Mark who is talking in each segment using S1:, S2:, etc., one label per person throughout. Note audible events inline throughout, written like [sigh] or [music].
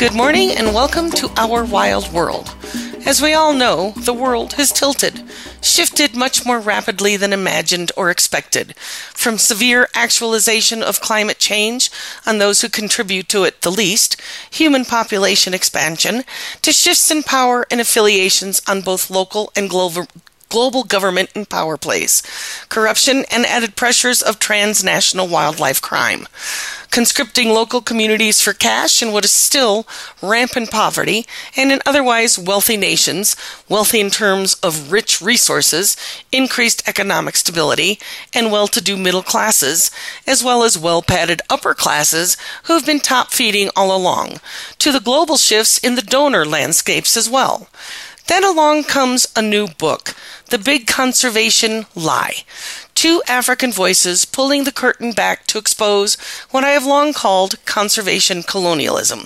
S1: Good morning and welcome to Our Wild World. As we all know, the world has tilted, shifted much more rapidly than imagined or expected. From severe actualization of climate change on those who contribute to it the least, human population expansion, to shifts in power and affiliations on both local and global global government and power plays, corruption, and added pressures of transnational wildlife crime conscripting local communities for cash in what is still rampant poverty, and in otherwise wealthy nations, wealthy in terms of rich resources, increased economic stability, and well to do middle classes, as well as well padded upper classes who have been top feeding all along, to the global shifts in the donor landscapes as well. Then along comes a new book, The Big Conservation Lie two African voices pulling the curtain back to expose what I have long called conservation colonialism.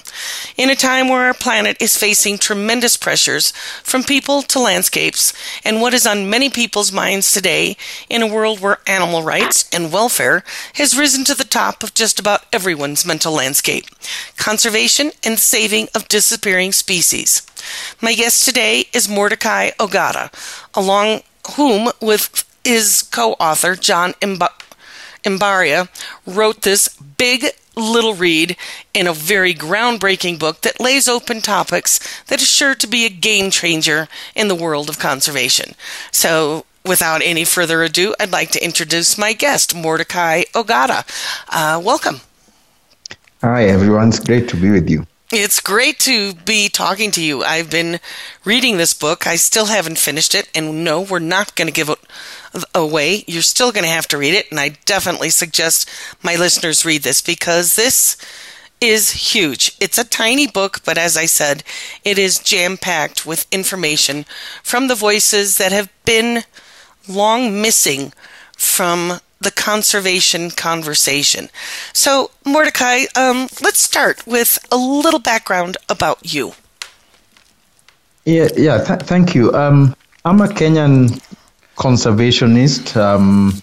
S1: In a time where our planet is facing tremendous pressures from people to landscapes, and what is on many people's minds today in a world where animal rights and welfare has risen to the top of just about everyone's mental landscape conservation and saving of disappearing species. My guest today is Mordecai Ogada, along whom, with his co-author John Mbaria wrote this big little read in a very groundbreaking book that lays open topics that is sure to be a game changer in the world of conservation. So, without any further ado, I'd like to introduce my guest, Mordecai Ogada. Uh, welcome.
S2: Hi, everyone. It's great to be with you.
S1: It's great to be talking to you. I've been reading this book. I still haven't finished it, and no, we're not going to give it away. You're still going to have to read it, and I definitely suggest my listeners read this because this is huge. It's a tiny book, but as I said, it is jam packed with information from the voices that have been long missing from the conservation conversation. So, Mordecai, um, let's start with a little background about you.
S2: Yeah, yeah. Th- thank you. Um, I'm a Kenyan conservationist. Um,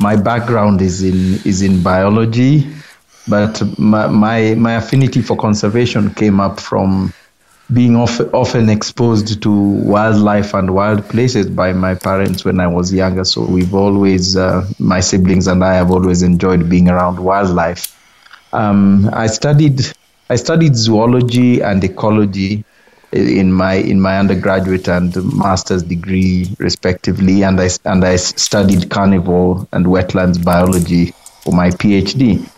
S2: my background is in is in biology, but my, my, my affinity for conservation came up from being often exposed to wildlife and wild places by my parents when I was younger. So we've always, uh, my siblings and I have always enjoyed being around wildlife. Um, I studied I studied zoology and ecology in my in my undergraduate and master's degree respectively and I and I studied carnivore and wetlands biology for my PhD.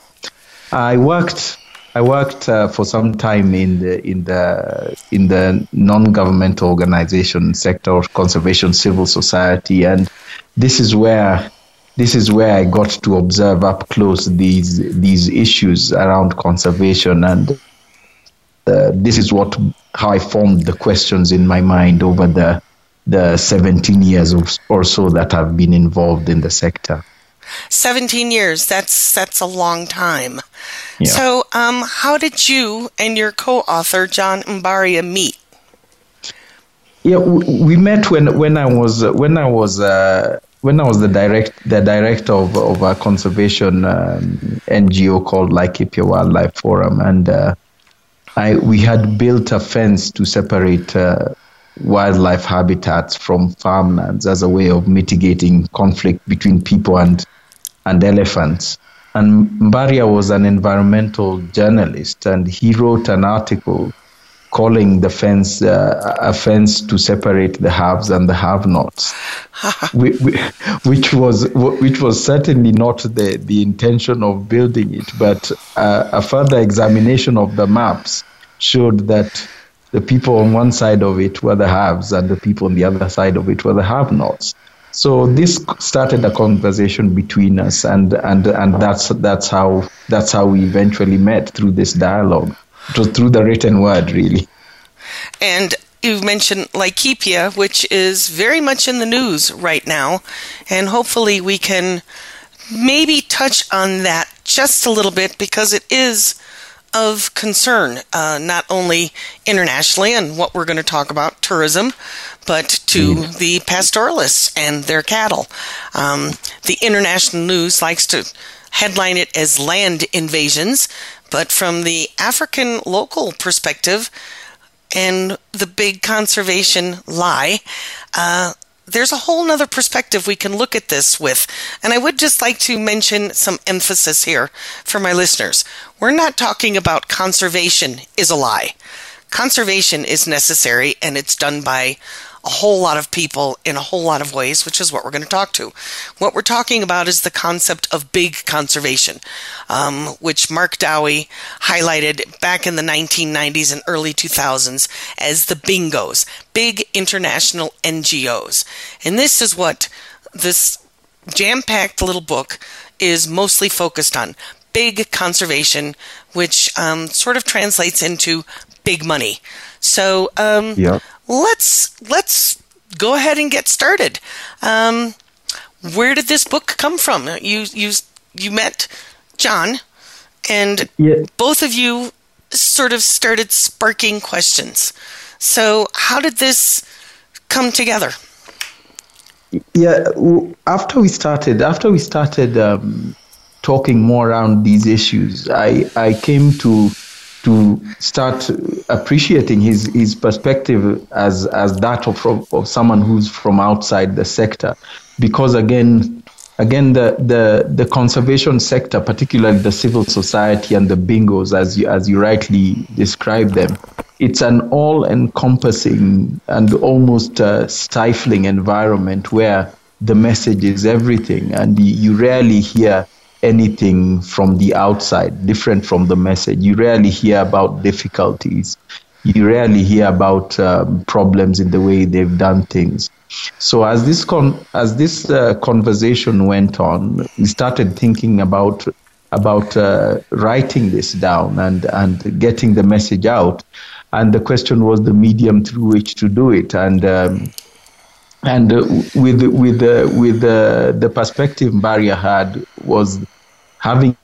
S2: I worked I worked uh, for some time in the in the in the non-governmental organization sector of conservation civil society and this is where this is where I got to observe up close these these issues around conservation and uh, this is what how I formed the questions in my mind over the the 17 years or so that I've been involved in the sector.
S1: 17 years that's that's a long time. Yeah. So, um, how did you and your co-author John Mbaria meet?
S2: Yeah, we met when when I was when I was uh, when I was the direct the director of, of a conservation um, NGO called Laikipia Wildlife Forum, and uh, I, we had built a fence to separate uh, wildlife habitats from farmlands as a way of mitigating conflict between people and and elephants. And Mbaria was an environmental journalist, and he wrote an article calling the fence uh, a fence to separate the haves and the have-nots, [laughs] which was which was certainly not the, the intention of building it, but uh, a further examination of the maps showed that the people on one side of it were the haves and the people on the other side of it were the have-nots. So this started a conversation between us, and and and that's that's how that's how we eventually met through this dialogue. through the written word, really.
S1: And you mentioned Laikipia, which is very much in the news right now, and hopefully we can maybe touch on that just a little bit because it is of concern, uh, not only internationally and what we're going to talk about, tourism, but to mm. the pastoralists and their cattle. Um, the international news likes to headline it as land invasions, but from the African local perspective and the big conservation lie, uh, there's a whole nother perspective we can look at this with. And I would just like to mention some emphasis here for my listeners. We're not talking about conservation is a lie. Conservation is necessary and it's done by a whole lot of people in a whole lot of ways, which is what we're going to talk to. What we're talking about is the concept of big conservation, um, which Mark Dowie highlighted back in the 1990s and early 2000s as the bingos, big international NGOs. And this is what this jam packed little book is mostly focused on big conservation, which um, sort of translates into big money. So, um,
S2: yeah
S1: let's let's go ahead and get started. Um, where did this book come from? You you you met John, and yeah. both of you sort of started sparking questions. So, how did this come together?
S2: Yeah, after we started, after we started um, talking more around these issues, I I came to to start appreciating his, his perspective as, as that of, of someone who's from outside the sector. Because again, again the, the, the conservation sector, particularly the civil society and the bingos, as you, as you rightly describe them, it's an all encompassing and almost uh, stifling environment where the message is everything, and you, you rarely hear anything from the outside, different from the message. You rarely hear about difficulties. You rarely hear about um, problems in the way they've done things. So as this con- as this uh, conversation went on, we started thinking about about uh, writing this down and and getting the message out. And the question was the medium through which to do it. And um, and uh, with with uh, with uh, the perspective Mbaria had was having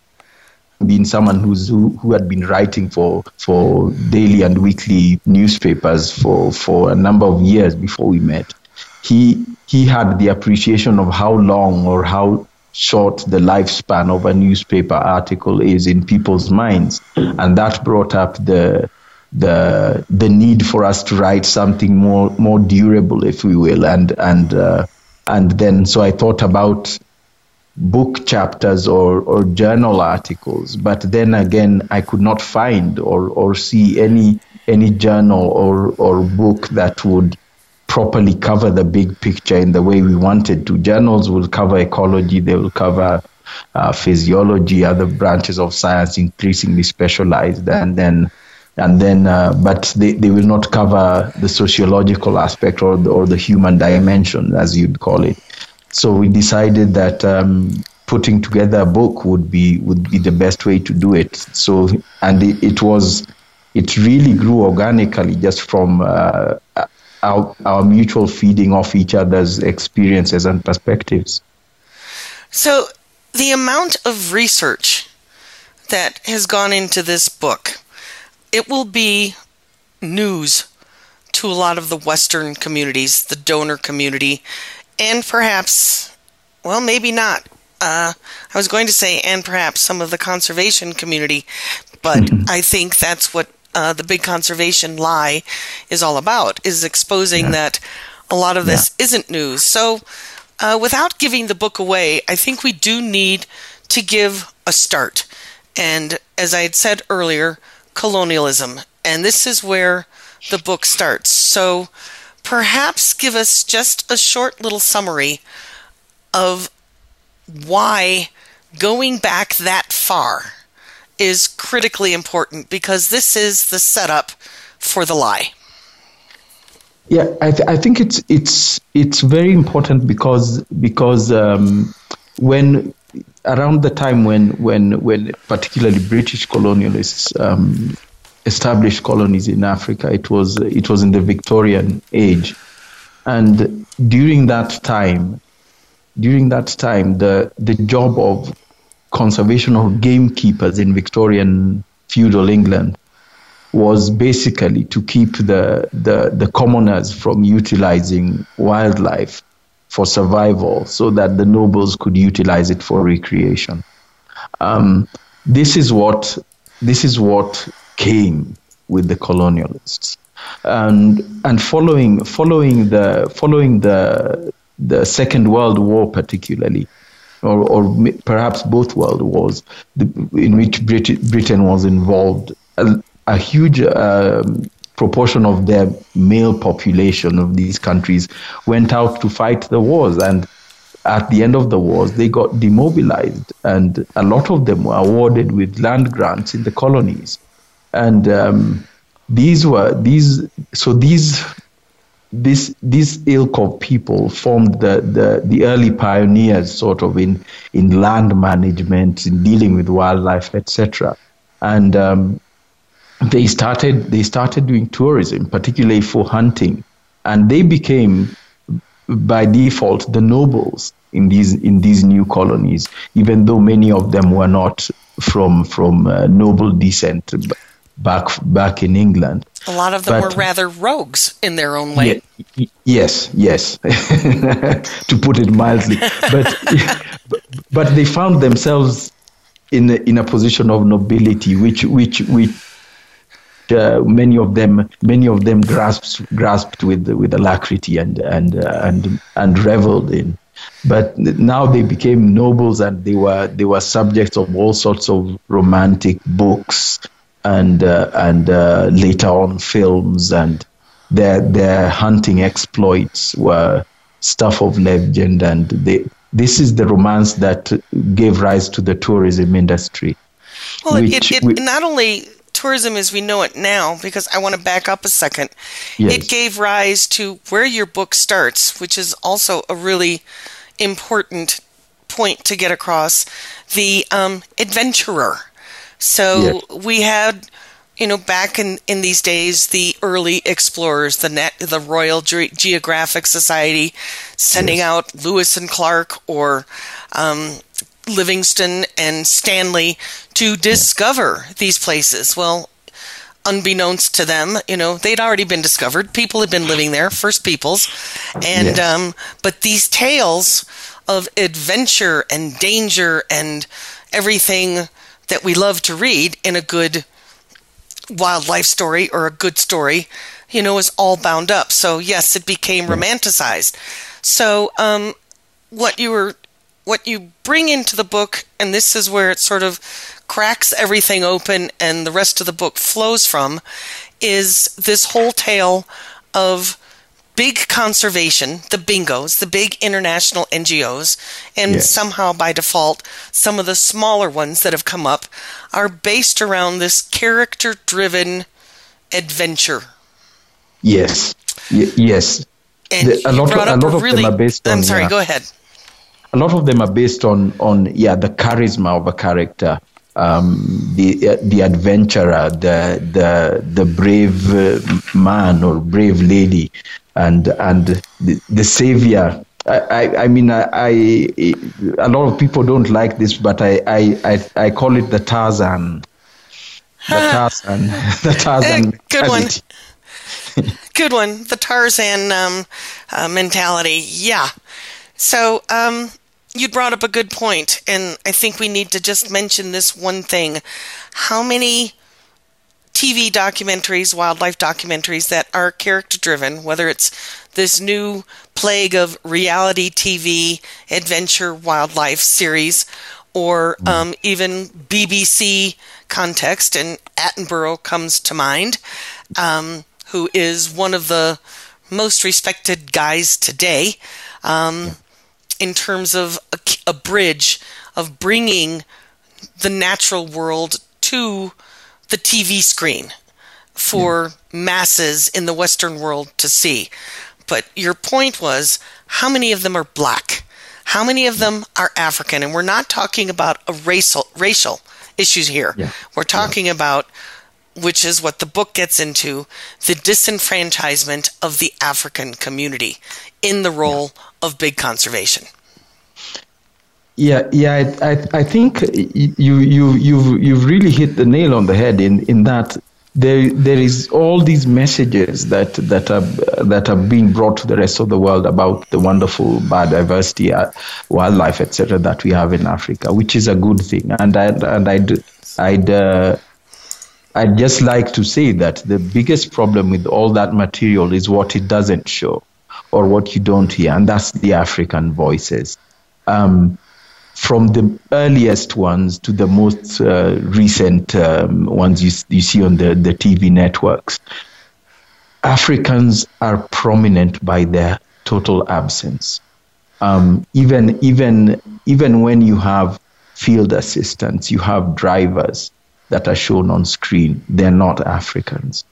S2: been someone who's who, who had been writing for for daily and weekly newspapers for for a number of years before we met he he had the appreciation of how long or how short the lifespan of a newspaper article is in people's minds. And that brought up the the the need for us to write something more more durable if we will and and uh, and then so I thought about book chapters or, or journal articles. But then again, I could not find or, or see any any journal or, or book that would properly cover the big picture in the way we wanted to. Journals will cover ecology, they will cover uh, physiology, other branches of science increasingly specialized, and then and then uh, but they, they will not cover the sociological aspect or the, or the human dimension as you'd call it so we decided that um, putting together a book would be would be the best way to do it. So and it, it was it really grew organically just from uh, our, our mutual feeding off each other's experiences and perspectives.
S1: So the amount of research that has gone into this book, it will be news to a lot of the Western communities, the donor community, and perhaps, well, maybe not. Uh, I was going to say, and perhaps some of the conservation community, but mm-hmm. I think that's what uh, the big conservation lie is all about: is exposing yeah. that a lot of this yeah. isn't news. So, uh, without giving the book away, I think we do need to give a start. And as I had said earlier, colonialism, and this is where the book starts. So perhaps give us just a short little summary of why going back that far is critically important because this is the setup for the lie.
S2: Yeah, I, th- I think it's it's it's very important because because um, when around the time when when when particularly British colonialists um, established colonies in Africa. It was it was in the Victorian age, and during that time, during that time, the the job of conservation of gamekeepers in Victorian feudal England was basically to keep the, the, the commoners from utilizing wildlife for survival so that the nobles could utilize it for recreation. Um, this is what this is what came with the colonialists, and and following following the following the the Second World War particularly, or, or perhaps both world wars, the, in which Brit- Britain was involved. A, a huge um, proportion of the male population of these countries went out to fight the wars. And at the end of the wars they got demobilized and a lot of them were awarded with land grants in the colonies. And um, these were these so these this this ilk of people formed the, the, the early pioneers sort of in in land management in dealing with wildlife etc and um, they started they started doing tourism, particularly for hunting, and they became by default the nobles in these in these new colonies, even though many of them were not from from uh, noble descent back back in England.
S1: A lot of them but, were rather rogues in their own way.
S2: Yeah, yes, yes, [laughs] to put it mildly. But [laughs] but they found themselves in a, in a position of nobility, which which which uh, many of them many of them grasped grasped with with alacrity and and uh, and and reveled in. But now they became nobles and they were they were subjects of all sorts of romantic books and uh, and uh, later on films and their their hunting exploits were stuff of legend and they this is the romance that gave rise to the tourism industry.
S1: Well which, it, it, it not only tourism as we know it now, because I want to back up a second, yes. it gave rise to where your book starts, which is also a really important point to get across the um, adventurer. So yes. we had, you know, back in, in these days, the early explorers, the net, the Royal Ge- Geographic Society, sending yes. out Lewis and Clark or um, Livingstone and Stanley to discover these places. Well, unbeknownst to them, you know, they'd already been discovered. People had been living there, first peoples, and um, but these tales of adventure and danger and everything that we love to read in a good wildlife story or a good story, you know, is all bound up. So yes, it became romanticized. So um, what you were what you bring into the book, and this is where it sort of cracks everything open and the rest of the book flows from, is this whole tale of big conservation, the bingos, the big international NGOs, and yes. somehow by default, some of the smaller ones that have come up are based around this character driven adventure.
S2: Yes. Y- yes.
S1: And the, a lot, of, a lot of really, them are based on. I'm sorry,
S2: yeah.
S1: go ahead
S2: a lot of them are based on on yeah the charisma of a character um, the the adventurer the the the brave uh, man or brave lady and and the, the savior. I, I, I mean I, I, a lot of people don't like this but I, I, I, I call it the Tarzan. The Tarzan. [laughs] The Tarzan
S1: good one. [laughs] good one. The Tarzan um, uh, mentality. Yeah. So um, you brought up a good point, and I think we need to just mention this one thing. How many TV documentaries, wildlife documentaries that are character driven, whether it's this new plague of reality TV adventure wildlife series, or mm. um, even BBC context, and Attenborough comes to mind, um, who is one of the most respected guys today. Um, in terms of a, a bridge of bringing the natural world to the TV screen for hmm. masses in the Western world to see. But your point was how many of them are black? How many of them are African? And we're not talking about a racial racial issues here. Yeah. We're talking yeah. about which is what the book gets into the disenfranchisement of the African community in the role of big conservation.
S2: Yeah, yeah, I, I, I think you you you've you've really hit the nail on the head in in that there there is all these messages that that are that are being brought to the rest of the world about the wonderful biodiversity, uh, wildlife, etc. that we have in Africa, which is a good thing. And I and I'd I'd uh, I'd just like to say that the biggest problem with all that material is what it doesn't show, or what you don't hear, and that's the African voices. Um, from the earliest ones to the most uh, recent um, ones you, you see on the, the TV networks, Africans are prominent by their total absence. Um, even even even when you have field assistants, you have drivers that are shown on screen. They're not Africans,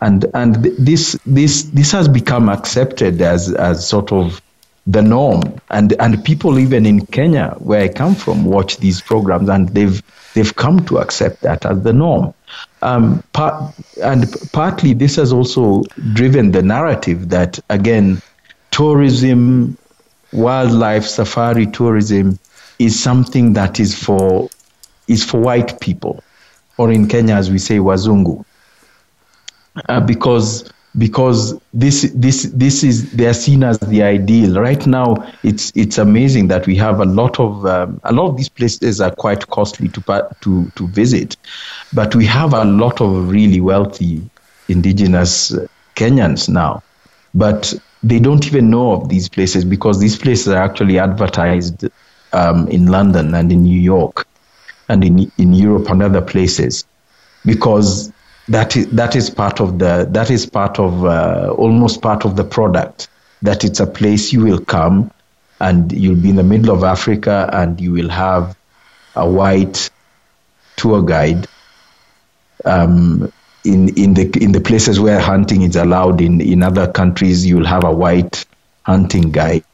S2: and and this this this has become accepted as as sort of the norm. And and people even in Kenya, where I come from, watch these programs, and they've they've come to accept that as the norm. Um, part, and partly this has also driven the narrative that again, tourism, wildlife safari tourism is something that is for is for white people, or in Kenya as we say wazungu, uh, because because this this this is they are seen as the ideal. Right now it's it's amazing that we have a lot of um, a lot of these places are quite costly to to to visit. But we have a lot of really wealthy indigenous Kenyans now. But they don't even know of these places because these places are actually advertised um, in London and in New York and in in Europe and other places because that is that is part of the that is part of uh, almost part of the product that it's a place you will come and you'll be in the middle of Africa and you will have a white tour guide um, in in the in the places where hunting is allowed. In in other countries you'll have a white hunting guide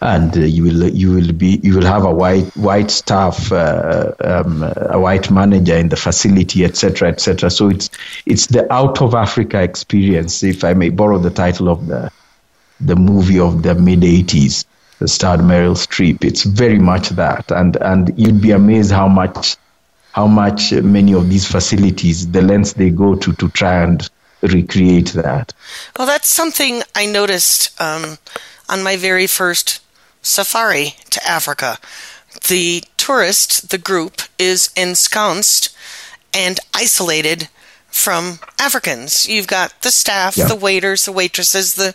S2: and uh, you will you will be you will have a white white staff, uh, um, a white manager in the facility, etc., etc. So it's it's the out of Africa experience, if I may borrow the title of the the movie of the mid '80s, the starred Meryl Streep. It's very much that, and and you'd be amazed how much how much many of these facilities, the lengths they go to to try and recreate that.
S1: Well, that's something I noticed um, on my very first safari to Africa. The tourist, the group, is ensconced and isolated from Africans. You've got the staff, yeah. the waiters, the waitresses, the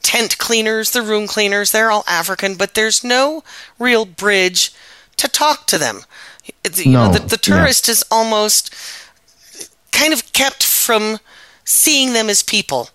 S1: tent cleaners, the room cleaners, they're all African, but there's no real bridge to talk to them. You no, know, the, the tourist yeah. is almost kind of kept from seeing them as people.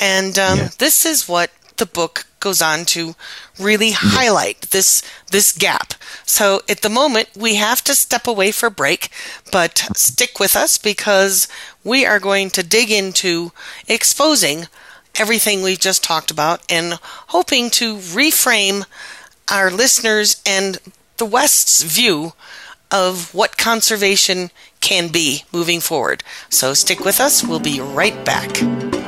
S1: And um, yeah. this is what the book goes on to really highlight this this gap. So at the moment we have to step away for break, but stick with us because we are going to dig into exposing everything we've just talked about and hoping to reframe our listeners and the West's view of what conservation can be moving forward. So stick with us. We'll be right back.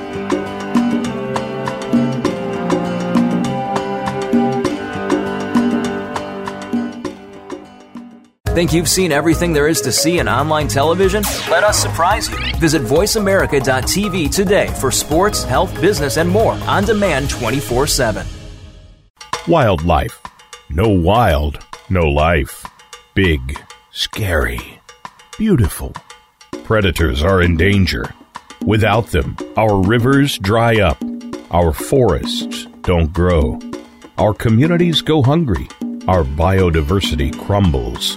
S3: Think you've seen everything there is to see in online television? Let us surprise you. Visit VoiceAmerica.tv today for sports, health, business, and more on demand 24 7.
S4: Wildlife. No wild, no life. Big, scary, beautiful. Predators are in danger. Without them, our rivers dry up, our forests don't grow, our communities go hungry, our biodiversity crumbles.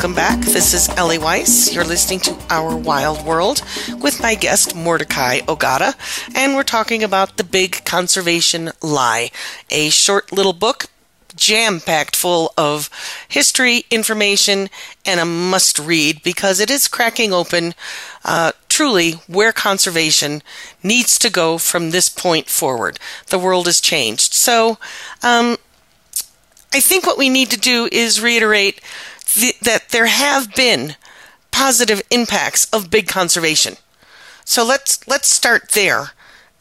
S1: Welcome back. This is Ellie Weiss. You're listening to Our Wild World with my guest Mordecai Ogada, and we're talking about The Big Conservation Lie, a short little book jam packed full of history, information, and a must read because it is cracking open uh, truly where conservation needs to go from this point forward. The world has changed. So, um, I think what we need to do is reiterate th- that there have been positive impacts of big conservation. So let's let's start there,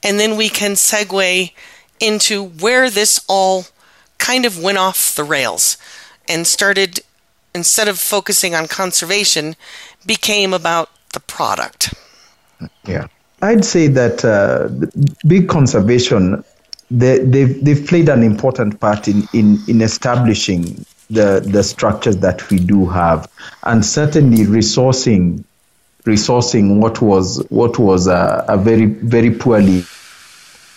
S1: and then we can segue into where this all kind of went off the rails and started instead of focusing on conservation became about the product.
S2: Yeah, I'd say that uh, big conservation they, they've, they've played an important part in, in, in establishing the, the structures that we do have and certainly resourcing resourcing what was what was a, a very very poorly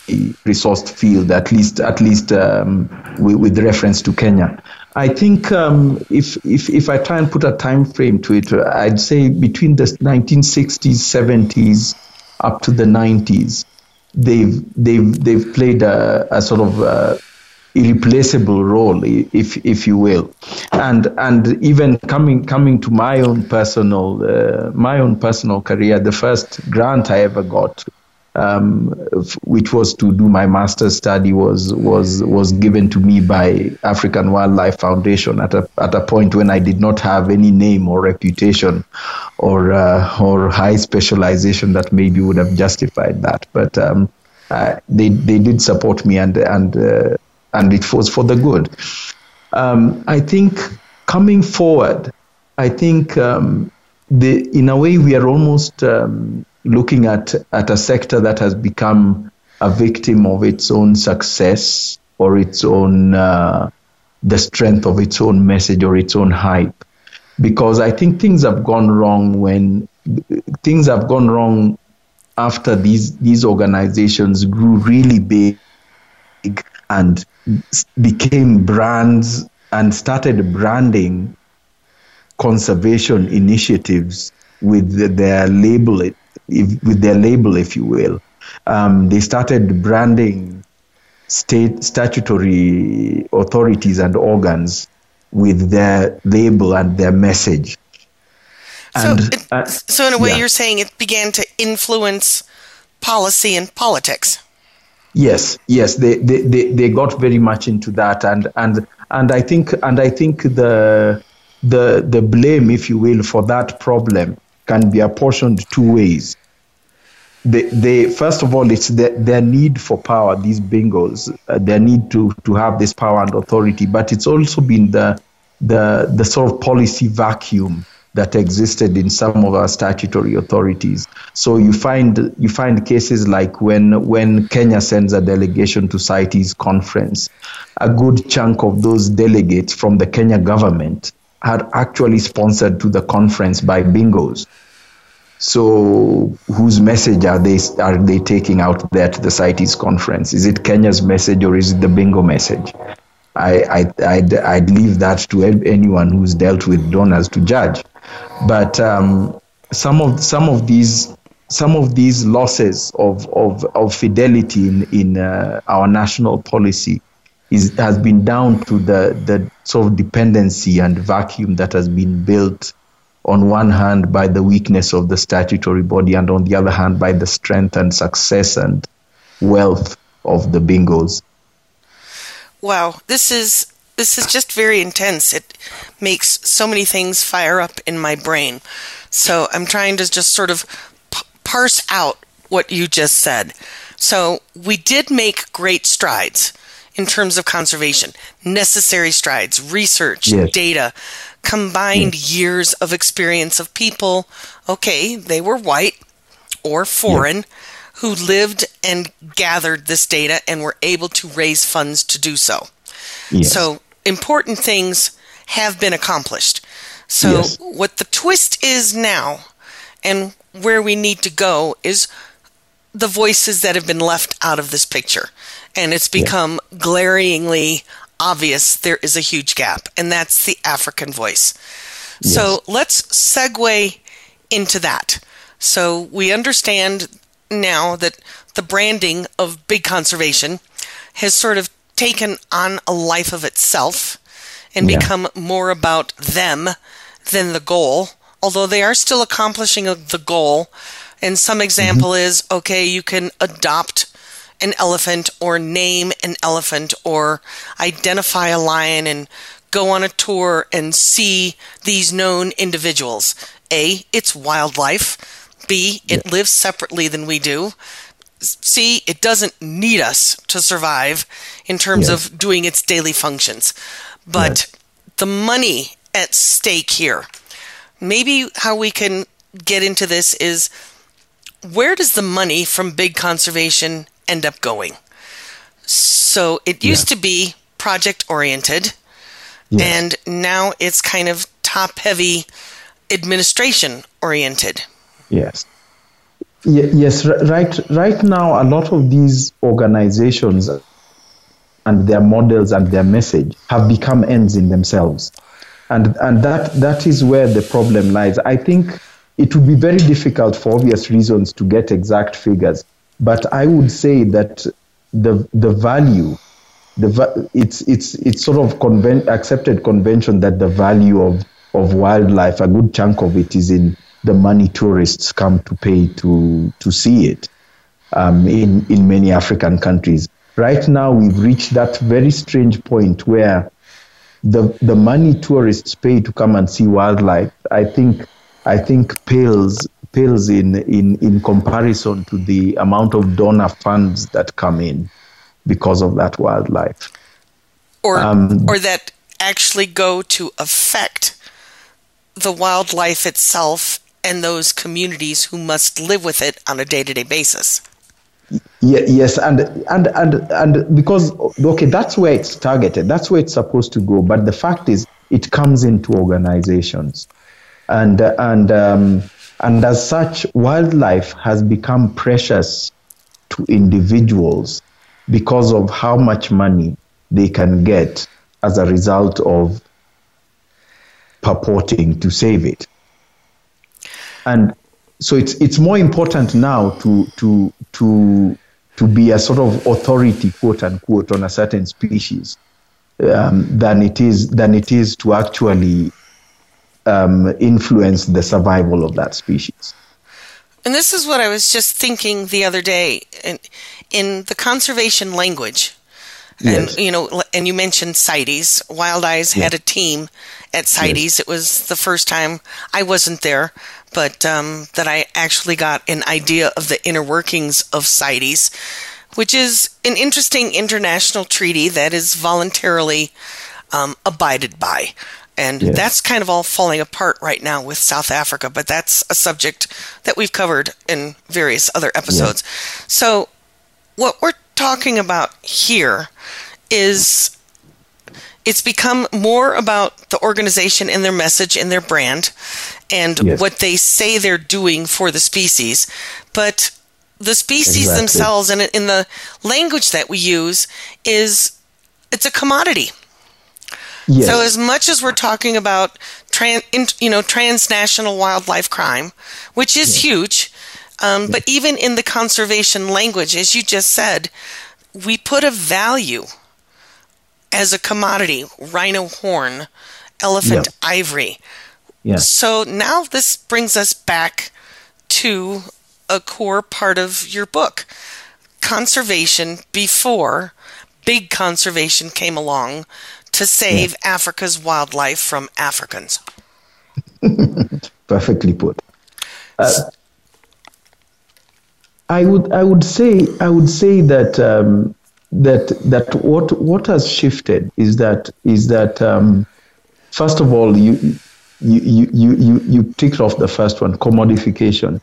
S2: resourced field at least at least um, with, with, reference to Kenya. I think um, if, if if I try and put a time frame to it, I'd say between the 1960s, 70s, up to the 90s, they've they've they've played a, a sort of uh, irreplaceable role, if if you will, and and even coming coming to my own personal uh, my own personal career, the first grant I ever got, um, which was to do my master's study, was was was given to me by African Wildlife Foundation at a at a point when I did not have any name or reputation, or uh, or high specialization that maybe would have justified that, but. Um, uh, they they did support me and and uh, and it was for the good. Um, I think coming forward, I think um, the, in a way we are almost um, looking at, at a sector that has become a victim of its own success or its own uh, the strength of its own message or its own hype. Because I think things have gone wrong when things have gone wrong after these these organizations grew really big and became brands and started branding conservation initiatives with their label, with their label, if you will. Um, they started branding state statutory authorities and organs with their label and their message.
S1: And, so, it, uh, so in a way, yeah. you're saying it began to influence policy and politics.
S2: Yes, yes, they, they, they, they got very much into that, and and and I think and I think the the the blame, if you will, for that problem can be apportioned two ways. They, they first of all, it's the, their need for power. These bingos, uh, their need to to have this power and authority, but it's also been the the the sort of policy vacuum that existed in some of our statutory authorities. So you find you find cases like when when Kenya sends a delegation to CITES conference, a good chunk of those delegates from the Kenya government had actually sponsored to the conference by bingos. So, whose message are they are they taking out there to the CITES conference? Is it Kenya's message or is it the bingo message? I, I, I'd, I'd leave that to anyone who's dealt with donors to judge. But um, some of some of these some of these losses of, of, of fidelity in, in uh, our national policy is, has been down to the, the sort of dependency and vacuum that has been built on one hand by the weakness of the statutory body and on the other hand by the strength and success and wealth of the bingos.
S1: Wow, this is this is just very intense. It makes so many things fire up in my brain. So I'm trying to just sort of p- parse out what you just said. So we did make great strides in terms of conservation, necessary strides, research, yes. data, combined yes. years of experience of people. Okay, they were white or foreign. Yes who lived and gathered this data and were able to raise funds to do so. Yes. So important things have been accomplished. So yes. what the twist is now and where we need to go is the voices that have been left out of this picture. And it's become yes. glaringly obvious there is a huge gap, and that's the African voice. So let's segue into that. So we understand now that the branding of big conservation has sort of taken on a life of itself and yeah. become more about them than the goal, although they are still accomplishing the goal. And some example mm-hmm. is okay, you can adopt an elephant or name an elephant or identify a lion and go on a tour and see these known individuals. A, it's wildlife. B, it yeah. lives separately than we do. C, it doesn't need us to survive in terms yes. of doing its daily functions. But right. the money at stake here, maybe how we can get into this is where does the money from big conservation end up going? So it used yeah. to be project oriented, yes. and now it's kind of top heavy administration oriented.
S2: Yes. Yes, right. Right now, a lot of these organizations and their models and their message have become ends in themselves, and and that that is where the problem lies. I think it would be very difficult for obvious reasons to get exact figures, but I would say that the the value the it's it's it's sort of conven- accepted convention that the value of of wildlife a good chunk of it is in the money tourists come to pay to to see it um, in in many African countries. Right now, we've reached that very strange point where the the money tourists pay to come and see wildlife. I think I think pales pales in in in comparison to the amount of donor funds that come in because of that wildlife,
S1: or um, or that actually go to affect the wildlife itself and those communities who must live with it on a day-to-day basis.
S2: Yeah, yes, and and and and because okay, that's where it's targeted. That's where it's supposed to go. But the fact is, it comes into organizations, and and um, and as such, wildlife has become precious to individuals because of how much money they can get as a result of purporting to save it and so it's it's more important now to to to to be a sort of authority, quote unquote, on a certain species um, than it is than it is to actually um, influence the survival of that species.
S1: And this is what I was just thinking the other day in, in the conservation language. Yes. And you know, and you mentioned CITES. Wild Eyes yes. had a team at CITES. Yes. It was the first time I wasn't there, but um, that I actually got an idea of the inner workings of CITES, which is an interesting international treaty that is voluntarily um, abided by. And yes. that's kind of all falling apart right now with South Africa, but that's a subject that we've covered in various other episodes. Yes. So, what we're talking about here is it's become more about the organization and their message and their brand and
S2: Yes.
S1: what they say they're doing for the species. But the species
S2: Exactly.
S1: themselves and in the language that we use is it's a commodity.
S2: Yes.
S1: So as much as we're talking about tran, in, you know transnational wildlife crime, which is huge, um, but even in the conservation language, as you just said, we put a value as a commodity: rhino horn, elephant ivory.
S2: yes.
S1: So now this brings us back to a core part of your book conservation before big conservation came along to save Africa's wildlife from Africans. [laughs]
S2: perfectly put. Uh, I would I would say I would say that um, that that what what has shifted is that is that um, first of all you you you you you you ticked off the first one commodification.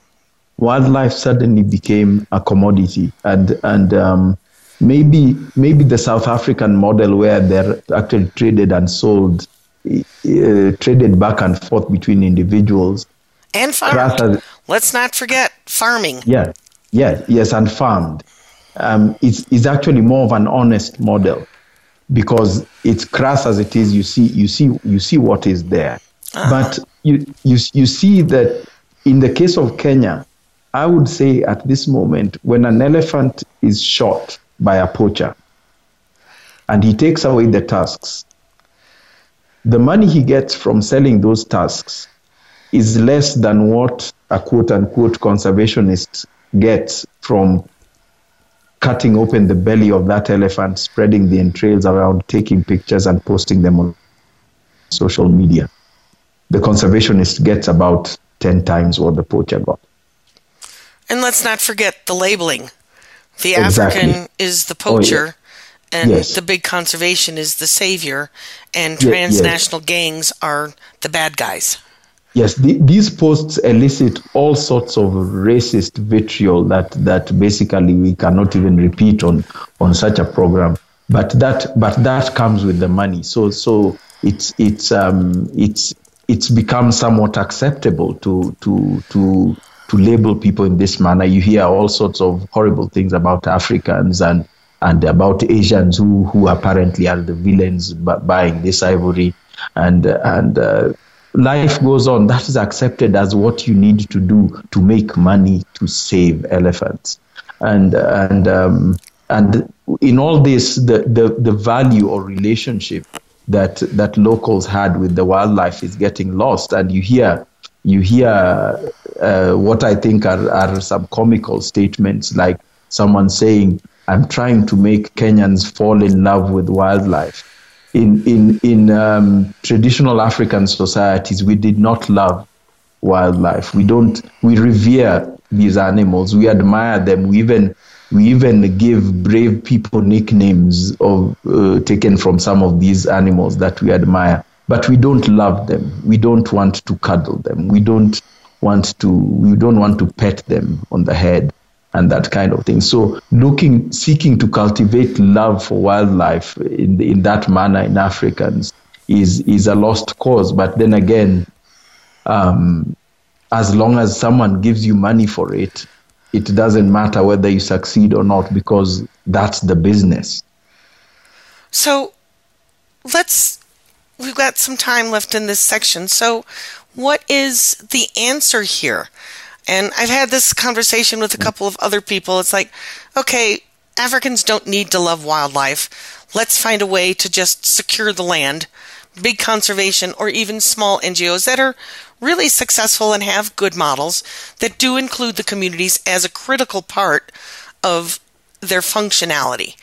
S2: Wildlife suddenly became a commodity, and and um, maybe maybe the South African model where they're actually traded and sold, uh, traded back and forth between individuals
S1: And farmed.
S2: Rather-
S1: Let's not forget farming.
S2: yeah, yeah, yes, and farmed. Um, it's, it's actually more of an honest model because it's crass as it is. You see, you see, you see what is there, but you, you, you see that in the case of Kenya, I would say at this moment, when an elephant is shot by a poacher and he takes away the tusks, the money he gets from selling those tusks is less than what a quote unquote conservationist gets from cutting open the belly of that elephant, spreading the entrails around, taking pictures and posting them on social media. The conservationist gets about 10 times what the poacher got.
S1: And let's not forget the labeling. The
S2: Exactly.
S1: African is the oh, poacher, and
S2: Yes.
S1: the big conservation is the savior, and
S2: Ye- yes.
S1: transnational gangs are the bad guys.
S2: Yes, the, these posts elicit all sorts of racist vitriol that, that basically we cannot even repeat on, on such a program. But that but that comes with the money. So so it's it's um it's it's become somewhat acceptable to to to to label people in this manner. You hear all sorts of horrible things about Africans and and about Asians who who apparently are the villains buying this ivory and and uh, life goes on. That is accepted as what you need to do to make money to save elephants, and and um, and in all this, the, the the value or relationship that that locals had with the wildlife is getting lost, and you hear you hear uh, what I think are, are some comical statements like someone saying, "I'm trying to make Kenyans fall in love with wildlife." In in in um, traditional African societies, we did not love wildlife. We don't. We revere these animals. We admire them. We even we even give brave people nicknames of uh, taken from some of these animals that we admire. But we don't love them. We don't want to cuddle them. We don't want to. We don't want to pet them on the head and that kind of thing. So looking, seeking to cultivate love for wildlife in in that manner in Africans is is a lost cause. But then again, um, as long as someone gives you money for it, it doesn't matter whether you succeed or not because that's the business.
S1: So let's, we've got some time left in this section. So, what is the answer here? And I've had this conversation with a couple of other people. It's like, okay, Africans don't need to love wildlife. Let's find a way to just secure the land. Big conservation or even small NGOs that are really successful and have good models that do include the communities as a critical part of their functionality.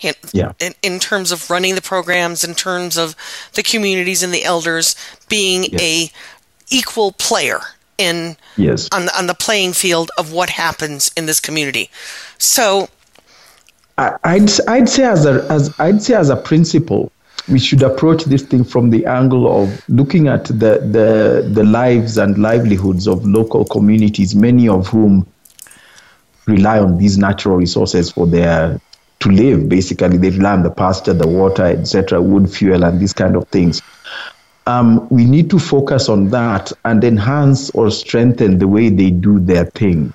S1: In,
S2: Yeah.
S1: in, in terms of running the programs, in terms of the communities and the elders being
S2: Yes.
S1: a equal player in
S2: Yes.
S1: on the, on the playing field of what happens in this community. So,
S2: I- I'd I'd say as a as I'd say as a principle, we should approach this thing from the angle of looking at the the the lives and livelihoods of local communities, many of whom rely on these natural resources for their to live. Basically, they rely on the pasture, the water, etc., wood fuel, and these kind of things. Um, we need to focus on that and enhance or strengthen the way they do their thing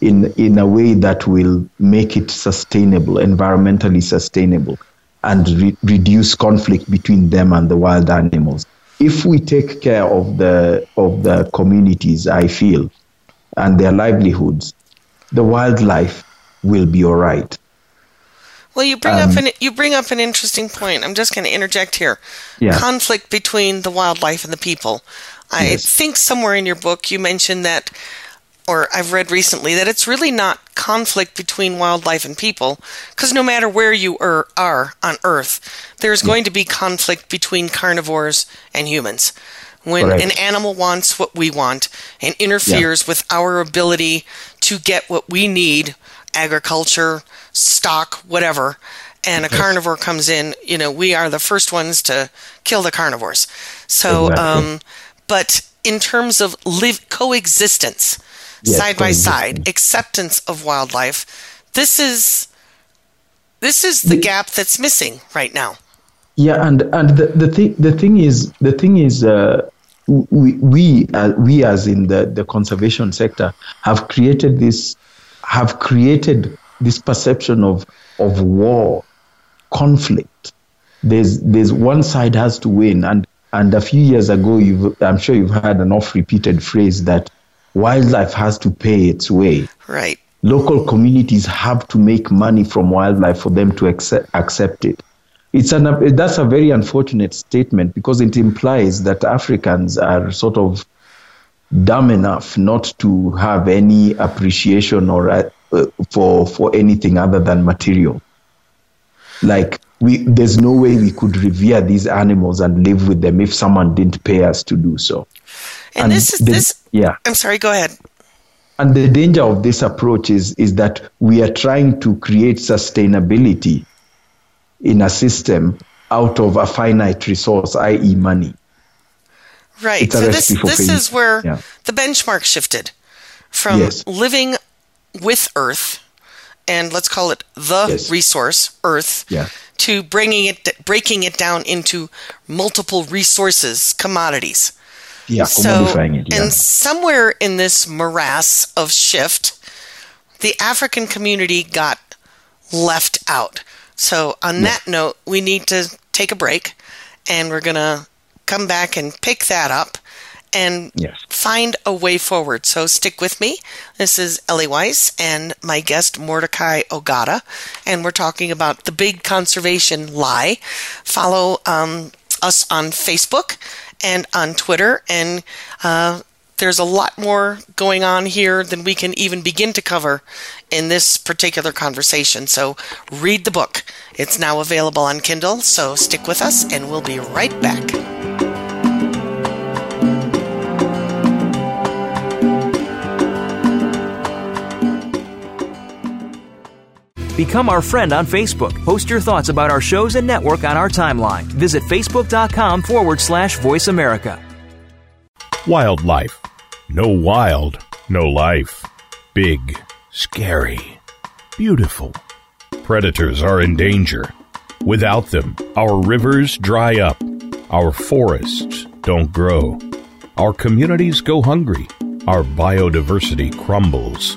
S2: in in a way that will make it sustainable, environmentally sustainable, and re- reduce conflict between them and the wild animals. If we take care of the of the communities, I feel, and their livelihoods, the wildlife will be all right.
S1: Well, you bring um, up an you bring up an interesting point. I'm just going to interject here. Yeah. Conflict between the wildlife and the people. I yes. think somewhere in your book you mentioned that, or I've read recently that it's really not conflict between wildlife and people, because no matter where you are, are on Earth, there's going to be conflict between carnivores and humans. When Correct. an animal wants what we want and interferes yeah. with our ability to get what we need, agriculture, stock, whatever, and a carnivore comes in, you know, we are the first ones to kill the carnivores. So, exactly. um, but in terms of live coexistence, yes, side by side, acceptance of wildlife, this is this is the, the gap that's missing right now.
S2: Yeah, and and the, the thing the thing is the thing is. Uh, we we, uh, we as in the, the conservation sector have created this have created this perception of of war, conflict. There's there's one side has to win, and and a few years ago, you've I'm sure you've heard an oft-repeated phrase that wildlife has to pay its way.
S1: Right.
S2: Local communities have to make money from wildlife for them to accept, accept it. It's an that's a very unfortunate statement because it implies that Africans are sort of dumb enough not to have any appreciation or Uh, for for anything other than material. Like we, there's no way we could revere these animals and live with them if someone didn't pay us to do so.
S1: And, and this is the, this. Yeah. I'm sorry. Go ahead.
S2: And the danger of this approach is is that we are trying to create sustainability in a system out of a finite resource, i.e., money.
S1: Right. So this this is where yeah. the benchmark shifted from yes. living with Earth, and let's call it the yes. resource Earth,
S2: yeah.
S1: to bringing it breaking it down into multiple resources, commodities.
S2: Yeah,
S1: so,
S2: it,
S1: yeah. And somewhere in this morass of shift, the African community got left out. So, on yeah. that note, we need to take a break and we're going to come back and pick that up and yes. find a way forward. So stick with me. This is Ellie Weiss and my guest Mordecai Ogada, and we're talking about the big conservation lie. Follow um, us on Facebook and on Twitter, and uh, there's a lot more going on here than we can even begin to cover in this particular conversation. So read the book. It's now available on Kindle, so stick with us, and we'll be right back.
S3: Become our friend on Facebook. Post your thoughts about our shows and network on our timeline. Visit facebook.com forward slash voice America.
S4: Wildlife. No wild, no life. Big, scary, beautiful. Predators are in danger. Without them, our rivers dry up, our forests don't grow, our communities go hungry, our biodiversity crumbles.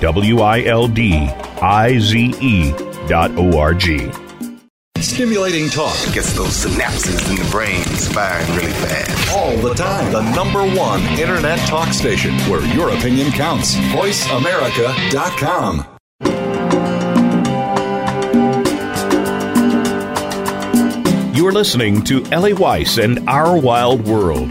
S4: W I L D I Z E dot O R G.
S5: stimulating talk.
S6: Gets those synapses in the brain firing really fast.
S5: All the time. The number one internet talk station where your opinion counts. VoiceAmerica.com.
S4: You're listening to Ellie Weiss and Our Wild World.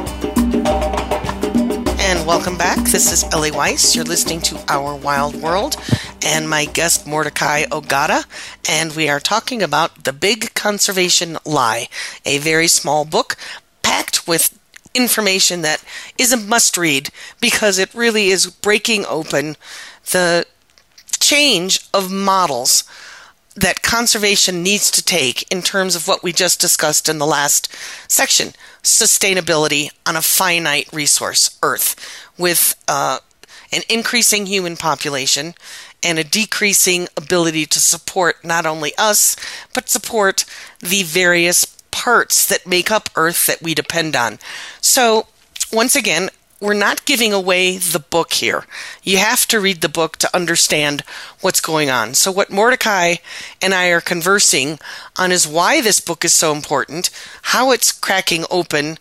S1: Welcome back. This is Ellie Weiss. You're listening to Our Wild World and my guest Mordecai Ogada. And we are talking about The Big Conservation Lie, a very small book packed with information that is a must read because it really is breaking open the change of models that conservation needs to take in terms of what we just discussed in the last section sustainability on a finite resource, Earth, with uh, an increasing human population and a decreasing ability to support not only us, but support the various parts that make up Earth that we depend on. So, once again, we're not giving away the book here. You have to read the book to understand what's going on. So, what Mordecai and I are conversing on is why this book is so important, how it's cracking open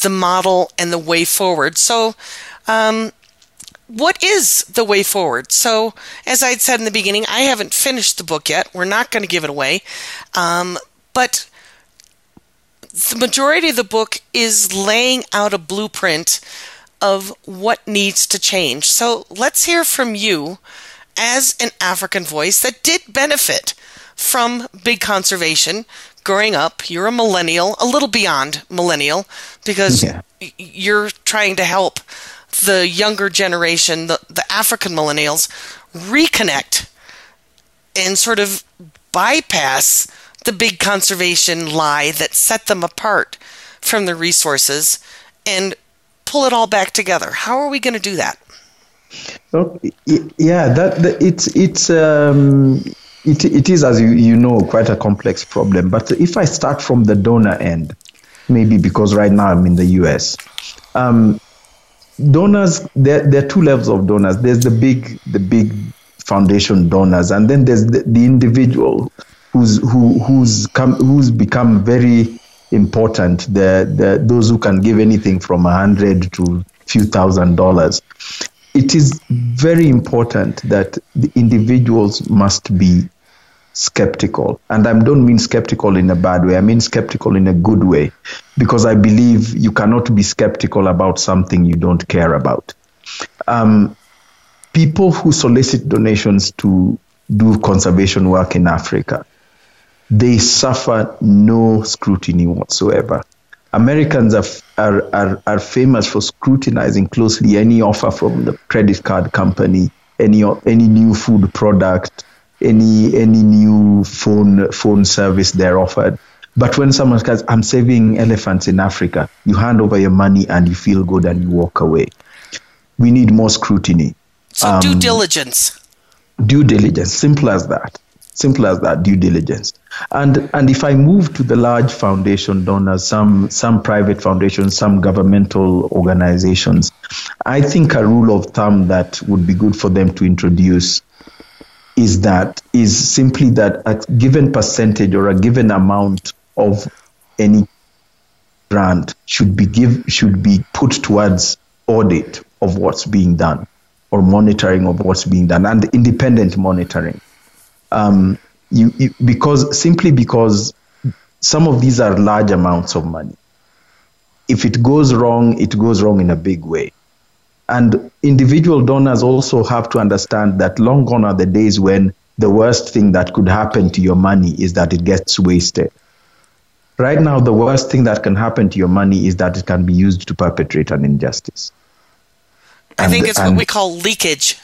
S1: the model and the way forward. So, um, what is the way forward? So, as I'd said in the beginning, I haven't finished the book yet. We're not going to give it away. Um, but the majority of the book is laying out a blueprint of what needs to change. So let's hear from you as an African voice that did benefit from big conservation growing up. You're a millennial, a little beyond millennial, because yeah. you're trying to help the younger generation, the, the African millennials, reconnect and sort of bypass the big conservation lie that set them apart from the resources and pull it all back together. How are we going to do that?
S2: Well, yeah, that, that it's it's um, it, it is as you you know quite a complex problem. But if I start from the donor end, maybe because right now I'm in the U.S. Um, donors there, there are two levels of donors. There's the big the big foundation donors, and then there's the, the individual who's who who's come who's become very important. The, the those who can give anything from a hundred to few thousand dollars. It is very important that the individuals must be skeptical. And I don't mean skeptical in a bad way, I mean skeptical in a good way. Because I believe you cannot be skeptical about something you don't care about. Um, people who solicit donations to do conservation work in Africa they suffer no scrutiny whatsoever. Americans are, are, are, are famous for scrutinizing closely any offer from the credit card company, any, any new food product, any, any new phone, phone service they're offered. But when someone says, I'm saving elephants in Africa, you hand over your money and you feel good and you walk away. We need more scrutiny.
S1: So, um, due diligence.
S2: Due diligence, simple as that. Simple as that, due diligence. And and if I move to the large foundation donors, some some private foundations, some governmental organizations, I think a rule of thumb that would be good for them to introduce is that is simply that a given percentage or a given amount of any grant should be give should be put towards audit of what's being done or monitoring of what's being done and independent monitoring um, you, you, because simply because some of these are large amounts of money. If it goes wrong, it goes wrong in a big way. And individual donors also have to understand that long gone are the days when the worst thing that could happen to your money is that it gets wasted. Right now, the worst thing that can happen to your money is that it can be used to perpetrate an injustice.
S1: I and, think it's what we call leakage.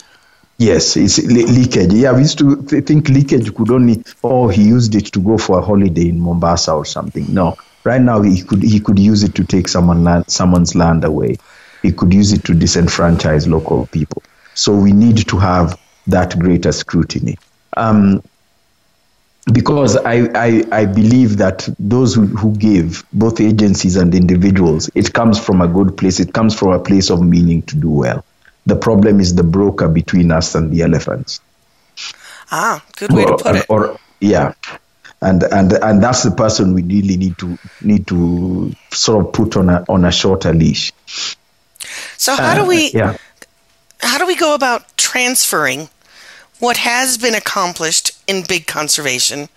S2: Yes, it's le- leakage. Yeah, we used to th- think leakage could only, oh, he used it to go for a holiday in Mombasa or something. No, Right now, he could he could use it to take someone land, someone's land away. He could use it to disenfranchise local people. So we need to have that greater scrutiny. Um, because I, I, I, believe that those who, who give, both agencies and individuals, it comes from a good place. It comes from a place of meaning to do well. The problem is the broker between us and the elephants.
S1: Ah, good way or, to put it.
S2: Or, yeah, and and and that's the person we really need to need to sort of put on a on a shorter leash.
S1: So how uh, do we? Yeah. How do we go about transferring what has been accomplished in big conservation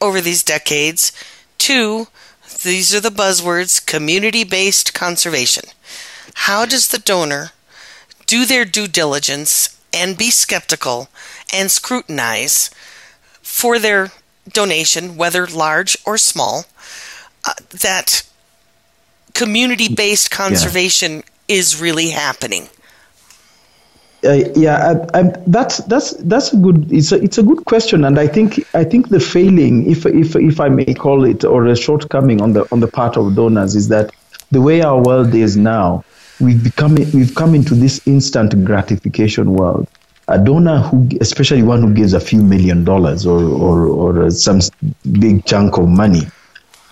S1: over these decades to these are the buzzwords community based conservation. How does the donor do their due diligence and be skeptical and scrutinize for their donation, whether large or small, uh, that community based conservation yeah. is really happening?
S2: Uh, yeah, I, I, that's that's that's a good. It's a it's a good question, and I think I think the failing, if if if I may call it, or a shortcoming on the on the part of donors, is that the way our world is now, we've become we've come into this instant gratification world. A donor who, especially one who gives a few million dollars or or or some big chunk of money,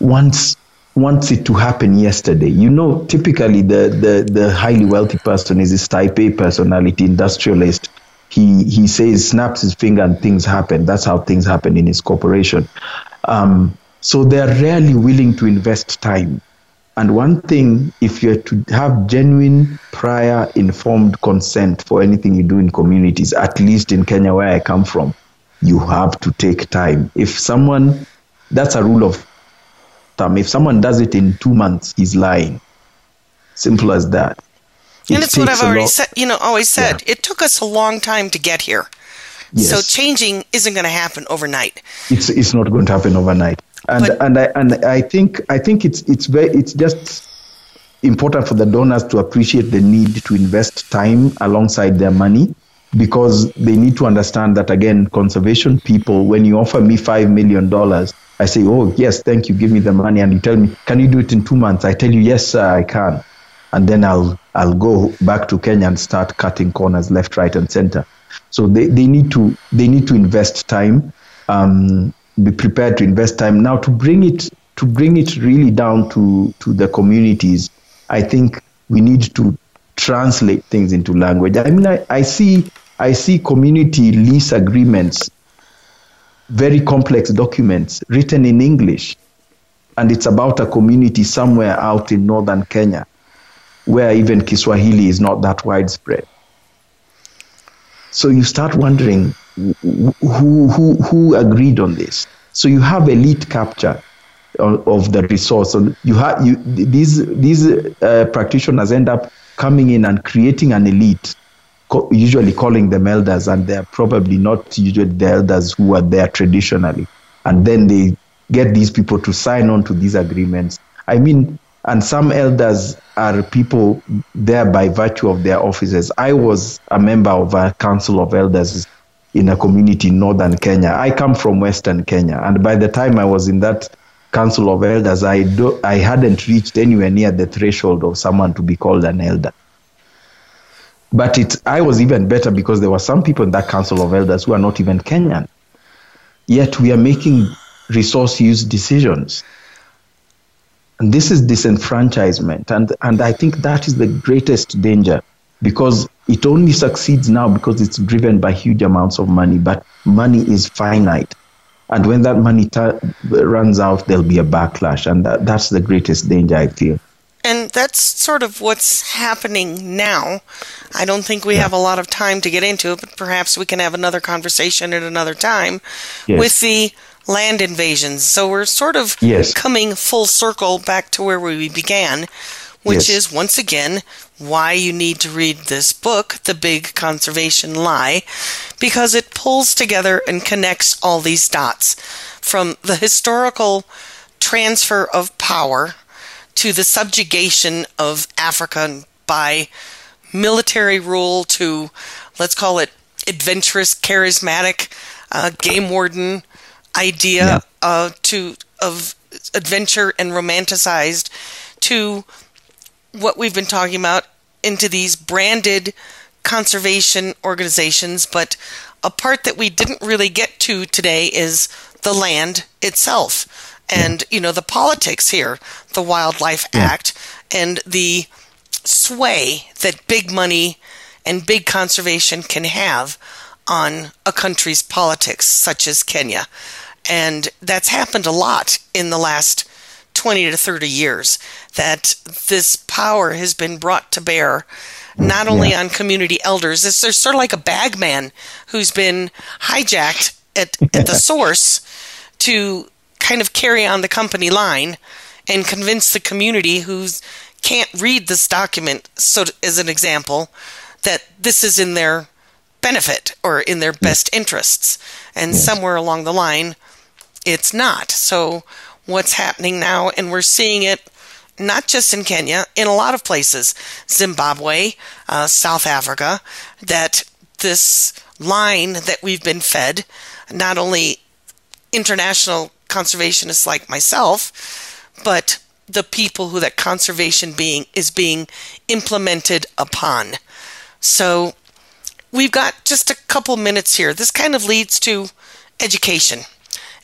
S2: wants wants it to happen yesterday. You know, typically the, the, the highly wealthy person is this type A personality, industrialist. He, he says, snaps his finger and things happen. That's how things happen in his corporation. Um, so they're rarely willing to invest time. And one thing, if you're to have genuine, prior, informed consent for anything you do in communities, at least in Kenya, where I come from, you have to take time. If someone, that's a rule of thumb, If someone does it in two months, he's lying. Simple as that.
S1: and it's what I've already said. You know, always said. Yeah. It took us a long time to get here. Yes. So changing isn't going to happen overnight.
S2: It's it's not going to happen overnight. And but, and I and I think I think it's it's very it's just important for the donors to appreciate the need to invest time alongside their money because they need to understand that again conservation people when you offer me 5 million dollars I say, oh, yes, thank you, give me the money. And you tell me, can you do it in two months? I tell you, yes, sir, I can. And then I'll, I'll go back to Kenya and start cutting corners left, right, and center. So they, they, need, to, they need to invest time, um, be prepared to invest time. Now, to bring it, to bring it really down to, to the communities, I think we need to translate things into language. I mean, I, I see I see community lease agreements very complex documents written in English. And it's about a community somewhere out in northern Kenya where even Kiswahili is not that widespread. So you start wondering who, who, who agreed on this. So you have elite capture of, of the resource. So you have you, these these uh, practitioners end up coming in and creating an elite usually calling them elders, and they're probably not usually the elders who are there traditionally. And then they get these people to sign on to these agreements. I mean, and some elders are people there by virtue of their offices. I was a member of a council of elders in a community in northern Kenya. I come from western Kenya, and by the time I was in that council of elders, I do, I hadn't reached anywhere near the threshold of someone to be called an elder. But it, I was even better because there were some people in that council of elders who are not even Kenyan. Yet we are making resource use decisions. And this is disenfranchisement. And, and I think that is the greatest danger because it only succeeds now because it's driven by huge amounts of money. But money is finite. And when that money runs out, there'll be a backlash. And that, that's the greatest danger, I feel.
S1: And that's sort of what's happening now. I don't think we yeah. have a lot of time to get into it, but perhaps we can have another conversation at another time yes. with the land invasions. So we're sort of yes. coming full circle back to where we began, which yes. is once again why you need to read this book, The Big Conservation Lie, because it pulls together and connects all these dots from the historical transfer of power to the subjugation of Africa by military rule to, let's call it, adventurous, charismatic uh, game warden idea yeah. uh, to of adventure and romanticized to what we've been talking about into these branded conservation organizations. But a part that we didn't really get to today is the land itself and you know the politics here the wildlife yeah. act and the sway that big money and big conservation can have on a country's politics such as Kenya and that's happened a lot in the last 20 to 30 years that this power has been brought to bear not only yeah. on community elders it's, sort of like a bagman who's been hijacked at, at the [laughs] source to kind of carry on the company line and convince the community who can't read this document so as an example that this is in their benefit or in their best interests and yes. somewhere along the line it's not. So, what's happening now, and we're seeing it not just in Kenya, in a lot of places, Zimbabwe, uh, South Africa, that this line that we've been fed, not only international conservationists like myself, but the people who that conservation being is being implemented upon. So we've got just a couple minutes here. This kind of leads to education.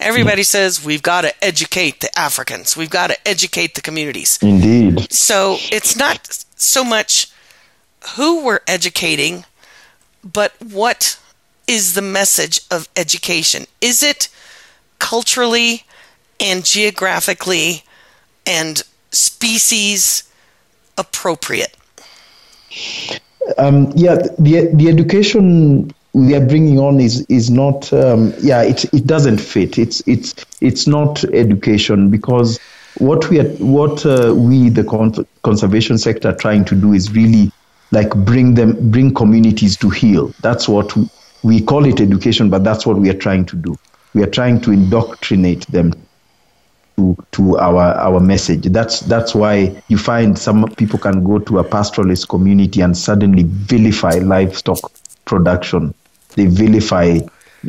S1: Everybody says we've got to educate the Africans. We've got to educate the communities.
S2: Indeed.
S1: So it's not so much who we're educating, but what is the message of education? Is it culturally and geographically and species appropriate?
S2: Um, yeah, the the education we are bringing on is is not um, yeah it it doesn't fit. It's it's it's not education because what we are what uh, we the con- conservation sector are trying to do is really like bring them bring communities to heel. That's what we call it education but that's what we are trying to do. We are trying to indoctrinate them to to our our message. That's that's why you find some people can go to a pastoralist community and suddenly vilify livestock production they vilify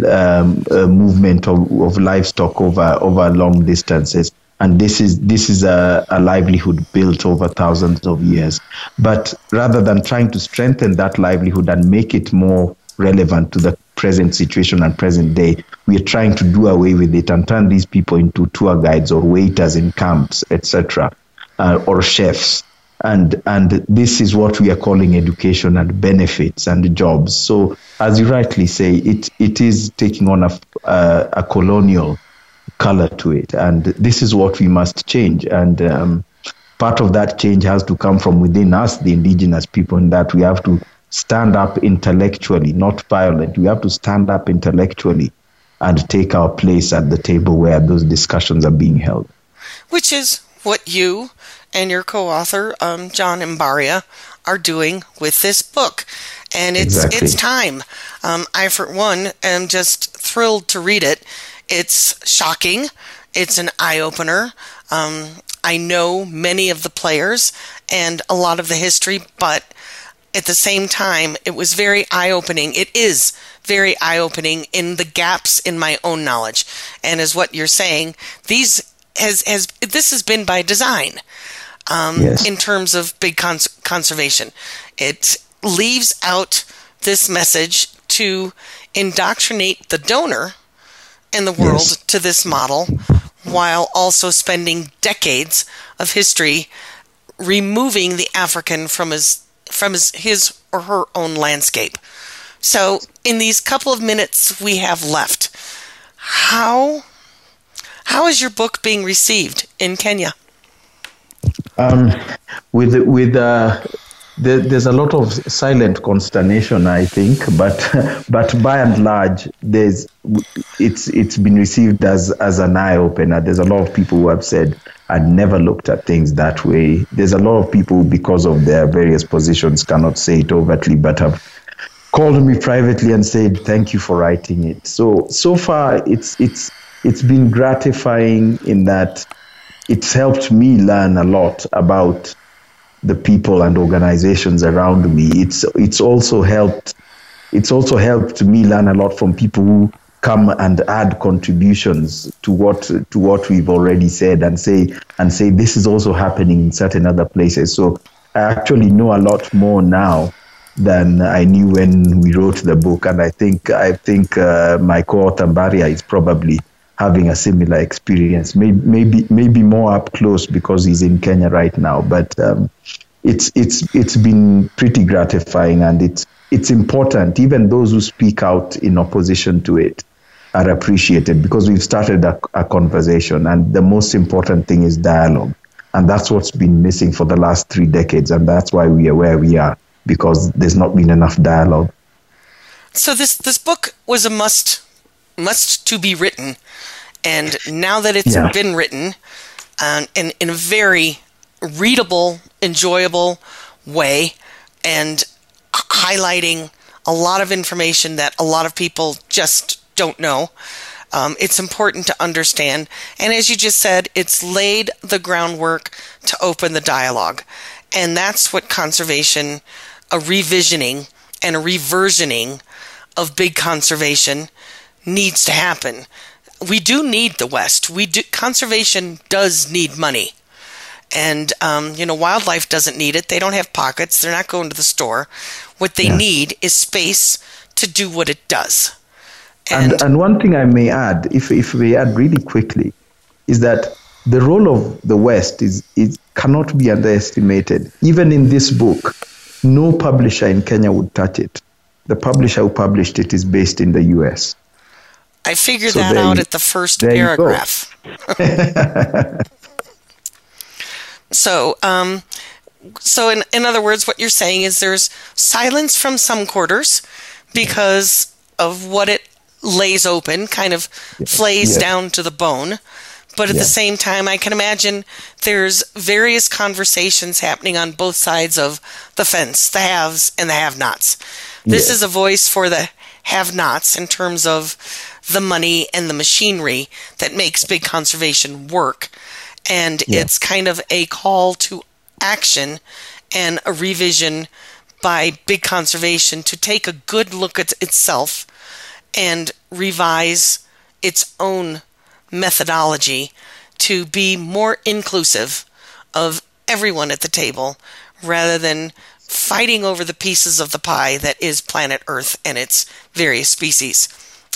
S2: um, movement of, of livestock over over long distances and this is this is a, a, livelihood built over thousands of years. But rather than trying to strengthen that livelihood and make it more relevant to the present situation and present day, we are trying to do away with it and turn these people into tour guides or waiters in camps, etc., uh, or chefs and and this is what we are calling education and benefits and jobs. So, as you rightly say, it it is taking on a a, a colonial color to it, and this is what we must change. And um, part of that change has to come from within us, the indigenous people, in that we have to stand up intellectually, not violent. We have to stand up intellectually and take our place at the table where those discussions are being held.
S1: Which is what you and your co-author um, John Mbaria are doing with this book, and it's exactly. it's time. Um, I, for one, am just thrilled to read it. It's shocking. It's an eye opener. Um, I know many of the players and a lot of the history, but at the same time, it was very eye opening. It is very eye opening in the gaps in my own knowledge. And as what you're saying, these has has this has been by design um, yes. in terms of big cons- conservation. It leaves out this message to indoctrinate the donor and the world yes. to this model while also spending decades of history removing the African from his from his, his or her own landscape. So in these couple of minutes we have left, how how is your book being received in Kenya?
S2: Um, with with uh, there, there's a lot of silent consternation, I think, but [laughs] but by and large, there's it's it's been received as as an eye opener. There's a lot of people who have said I'd never looked at things that way. There's a lot of people because of their various positions cannot say it overtly, but have called me privately and said thank you for writing it. So so far, it's it's it's been gratifying in that it's helped me learn a lot about the people and organizations around me. It's it's also helped it's also helped me learn a lot from people who come and add contributions to what to what we've already said and say and say this is also happening in certain other places. So I actually know a lot more now than I knew when we wrote the book, and I think I think uh, my co-author Mbaria is probably having a similar experience. Maybe maybe maybe more up close because he's in Kenya right now, but. Um, it's it's it's been pretty gratifying and it's it's important even those who speak out in opposition to it are appreciated because we've started a, a conversation and the most important thing is dialogue and that's what's been missing for the last three decades and that's why we are where we are because there's not been enough dialogue
S1: so this this book was a must must to be written and now that it's yeah. been written uh, in, in a very readable enjoyable way and highlighting a lot of information that a lot of people just don't know. Um, it's important to understand. And as you just said, it's laid the groundwork to open the dialogue. And that's what conservation, a revisioning and a reversioning of big conservation needs to happen. We do need the West. We do, conservation does need money. And, um, you know, wildlife doesn't need it. They don't have pockets. They're not going to the store. What they yeah. need is space to do what it does.
S2: And, and, and one thing I may add, if, if we add really quickly, is that the role of the West is, is cannot be underestimated. Even in this book, no publisher in Kenya would touch it. The publisher who published it is based in the US.
S1: I figured so that out you, at the first paragraph. [laughs] So, um, so in, in other words, what you're saying is there's silence from some quarters because of what it lays open, kind of flays down to the bone. But at yeah. the same time, I can imagine there's various conversations happening on both sides of the fence, the haves and the have nots. This is a voice for the have nots in terms of the money and the machinery that makes big conservation work and yeah. it's kind of a call to action and a revision by big conservation to take a good look at itself and revise its own methodology to be more inclusive of everyone at the table rather than fighting over the pieces of the pie that is planet Earth and its various species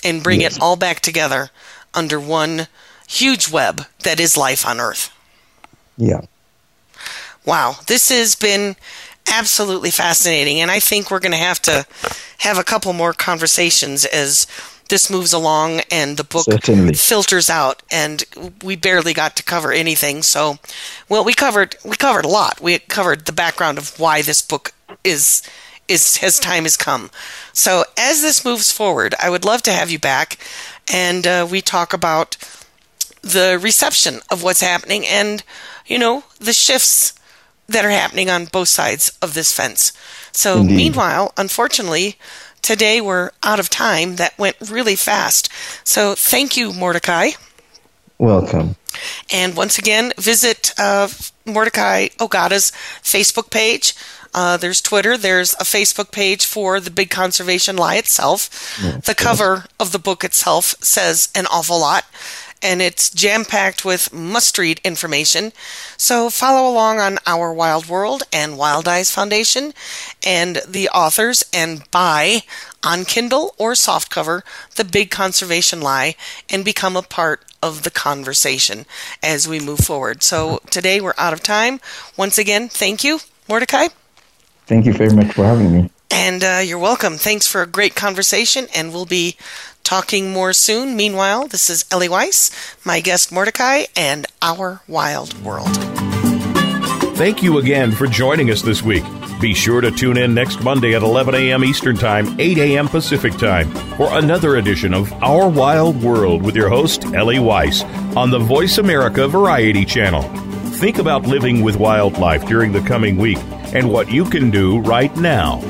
S1: and bring yes. it all back together under one huge web that is life on Earth.
S2: Yeah.
S1: Wow, this has been absolutely fascinating, and I think we're going to have to have a couple more conversations as this moves along and the book Certainly. filters out and we barely got to cover anything so well we covered we covered a lot we covered the background of why this book is is his time has come so as this moves forward i would love to have you back and uh, we talk about the reception of what's happening and, you know, the shifts that are happening on both sides of this fence. So, Indeed. meanwhile, unfortunately, today we're out of time. That went really fast. So, thank you, Mordecai.
S2: Welcome.
S1: And once again, visit uh, Mordecai Ogada's Facebook page. Uh, there's Twitter. There's a Facebook page for the Big Conservation Lie itself. Yeah, the cover of the book itself says an awful lot and it's jam packed with must read information. So follow along on Our Wild World and Wildize Foundation and the authors and buy on Kindle or softcover The Big Conservation Lie and become a part of the conversation as we move forward. So today we're out of time. Once again, thank you, Mordecai.
S2: Thank you very much for having me.
S1: And uh, you're welcome. Thanks for a great conversation, and we'll be talking more soon. Meanwhile, this is Ellie Weiss, my guest Mordecai, and Our Wild World.
S4: Thank you again for joining us this week. Be sure to tune in next Monday at 11 a.m. Eastern Time, 8 a.m. Pacific Time for another edition of Our Wild World with your host, Ellie Weiss, on the Voice America Variety Channel. Think about living with wildlife during the coming week and what you can do right now.